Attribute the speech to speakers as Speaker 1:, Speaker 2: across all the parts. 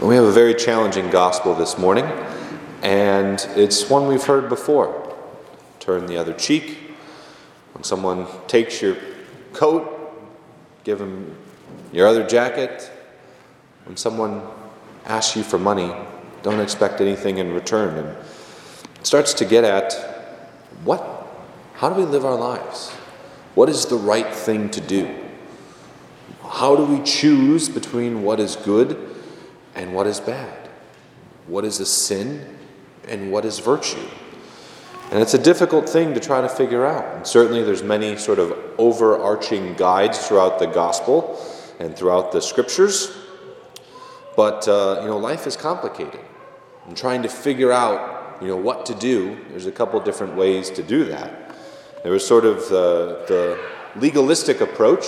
Speaker 1: We have a very challenging gospel this morning, and it's one we've heard before. Turn the other cheek. When someone takes your coat, give them your other jacket. When someone asks you for money, don't expect anything in return. And it starts to get at what, how do we live our lives? What is the right thing to do? How do we choose between what is good and what is bad, what is a sin and what is virtue. And it's a difficult thing to try to figure out. And certainly there's many sort of overarching guides throughout the gospel and throughout the scriptures. But uh, you know, life is complicated. And trying to figure out, you know, what to do, there's a couple different ways to do that. There was sort of the, the legalistic approach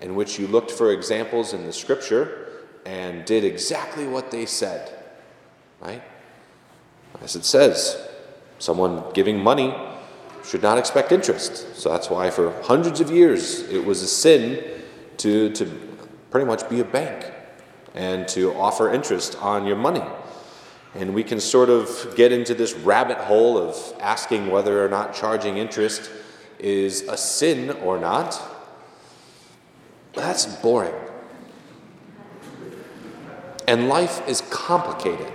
Speaker 1: in which you looked for examples in the scripture and did exactly what they said. Right? As it says, someone giving money should not expect interest. So that's why for hundreds of years it was a sin to, to pretty much be a bank and to offer interest on your money. And we can sort of get into this rabbit hole of asking whether or not charging interest is a sin or not. That's boring. And life is complicated.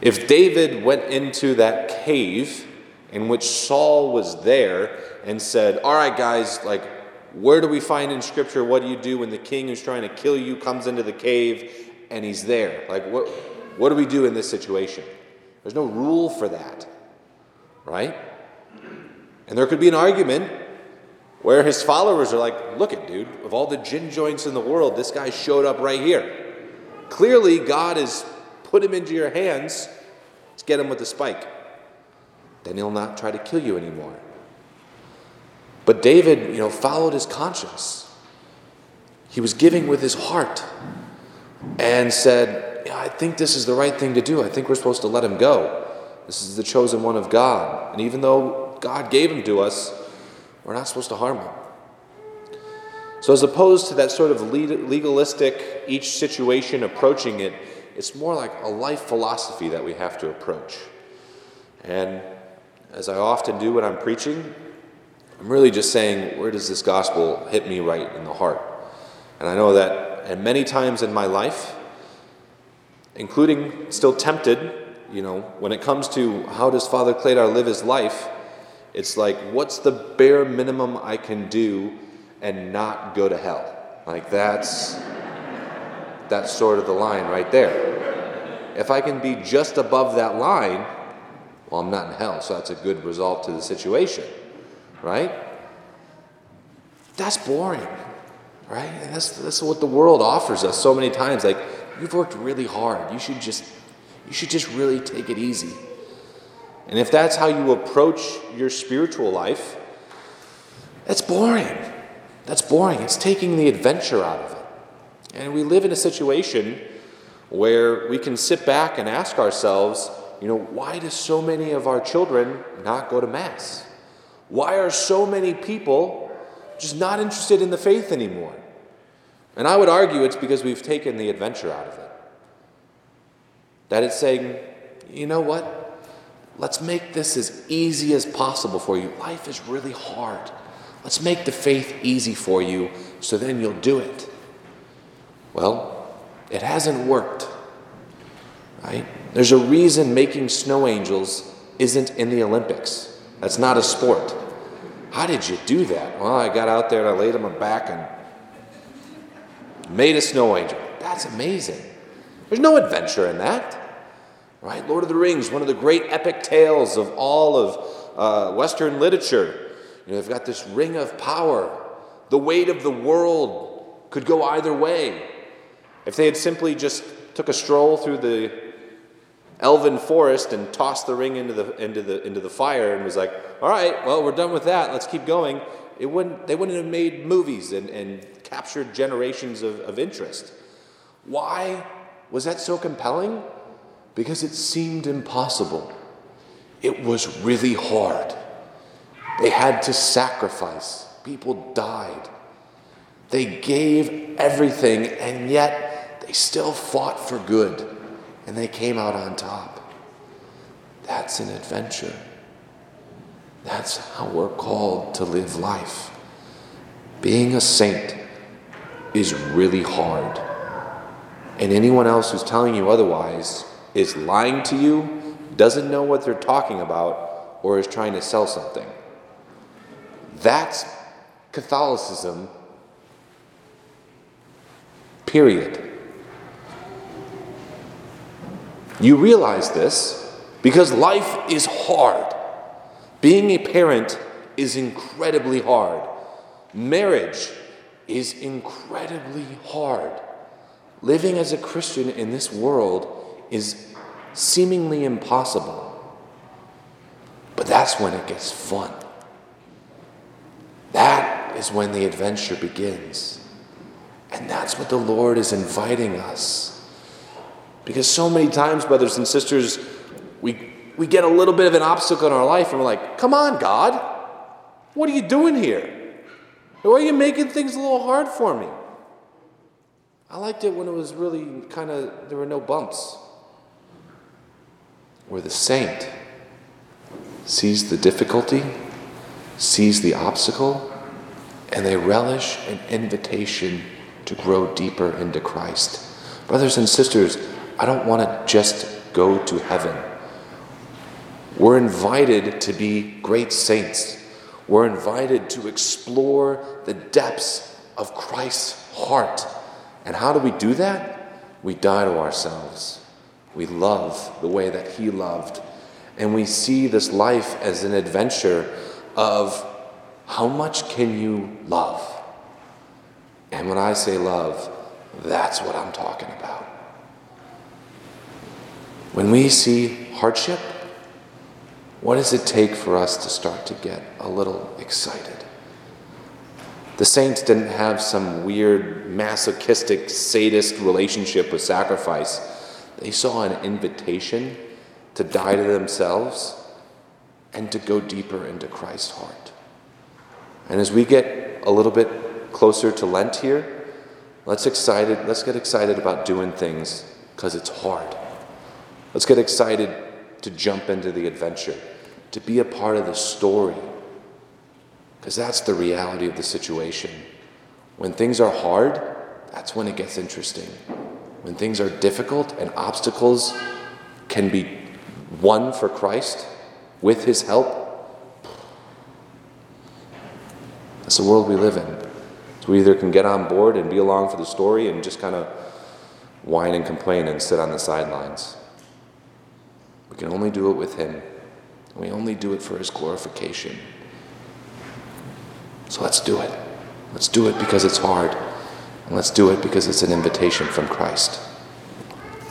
Speaker 1: If David went into that cave in which Saul was there and said, All right, guys, like, where do we find in Scripture what do you do when the king who's trying to kill you comes into the cave and he's there? Like, what, what do we do in this situation? There's no rule for that, right? And there could be an argument where his followers are like, look at dude, of all the gin joints in the world, this guy showed up right here. Clearly, God has put him into your hands to get him with the spike. Then he'll not try to kill you anymore. But David, you know, followed his conscience. He was giving with his heart and said, yeah, I think this is the right thing to do. I think we're supposed to let him go. This is the chosen one of God. And even though God gave him to us, we're not supposed to harm him. So, as opposed to that sort of legalistic, each situation approaching it, it's more like a life philosophy that we have to approach. And as I often do when I'm preaching, I'm really just saying, where does this gospel hit me right in the heart? And I know that and many times in my life, including still tempted, you know, when it comes to how does Father Cladar live his life, it's like, what's the bare minimum I can do and not go to hell? Like that's that's sort of the line right there. If I can be just above that line, well, I'm not in hell, so that's a good result to the situation, right? That's boring, right? And that's, that's what the world offers us so many times. Like, you've worked really hard. You should just, you should just really take it easy. And if that's how you approach your spiritual life, that's boring. That's boring. It's taking the adventure out of it. And we live in a situation where we can sit back and ask ourselves, you know, why do so many of our children not go to Mass? Why are so many people just not interested in the faith anymore? And I would argue it's because we've taken the adventure out of it. That it's saying, you know what? Let's make this as easy as possible for you. Life is really hard. Let's make the faith easy for you so then you'll do it. Well, it hasn't worked. Right? There's a reason making snow angels isn't in the Olympics. That's not a sport. How did you do that? Well, I got out there and I laid on my back and made a snow angel. That's amazing. There's no adventure in that. Right? Lord of the Rings, one of the great epic tales of all of uh, Western literature. You know, they've got this ring of power. The weight of the world could go either way. If they had simply just took a stroll through the elven forest and tossed the ring into the, into the, into the fire and was like, all right, well, we're done with that, let's keep going, it wouldn't, they wouldn't have made movies and, and captured generations of, of interest. Why was that so compelling? Because it seemed impossible. It was really hard. They had to sacrifice, people died. They gave everything, and yet they still fought for good and they came out on top. That's an adventure. That's how we're called to live life. Being a saint is really hard. And anyone else who's telling you otherwise is lying to you, doesn't know what they're talking about, or is trying to sell something. That's Catholicism, period. You realize this because life is hard. Being a parent is incredibly hard. Marriage is incredibly hard. Living as a Christian in this world is seemingly impossible. But that's when it gets fun. That is when the adventure begins. And that's what the Lord is inviting us. Because so many times, brothers and sisters, we, we get a little bit of an obstacle in our life and we're like, come on, God, what are you doing here? Why are you making things a little hard for me? I liked it when it was really kind of, there were no bumps. Where the saint sees the difficulty, sees the obstacle, and they relish an invitation to grow deeper into Christ. Brothers and sisters, I don't want to just go to heaven. We're invited to be great saints. We're invited to explore the depths of Christ's heart. And how do we do that? We die to ourselves. We love the way that He loved. And we see this life as an adventure of how much can you love? And when I say love, that's what I'm talking about. When we see hardship, what does it take for us to start to get a little excited? The saints didn't have some weird, masochistic, sadist relationship with sacrifice. They saw an invitation to die to themselves and to go deeper into Christ's heart. And as we get a little bit closer to Lent here, let's excited, let's get excited about doing things because it's hard. Let's get excited to jump into the adventure, to be a part of the story. Because that's the reality of the situation. When things are hard, that's when it gets interesting. When things are difficult and obstacles can be won for Christ with His help, that's the world we live in. So we either can get on board and be along for the story and just kind of whine and complain and sit on the sidelines. We can only do it with Him. We only do it for His glorification. So let's do it. Let's do it because it's hard. And let's do it because it's an invitation from Christ.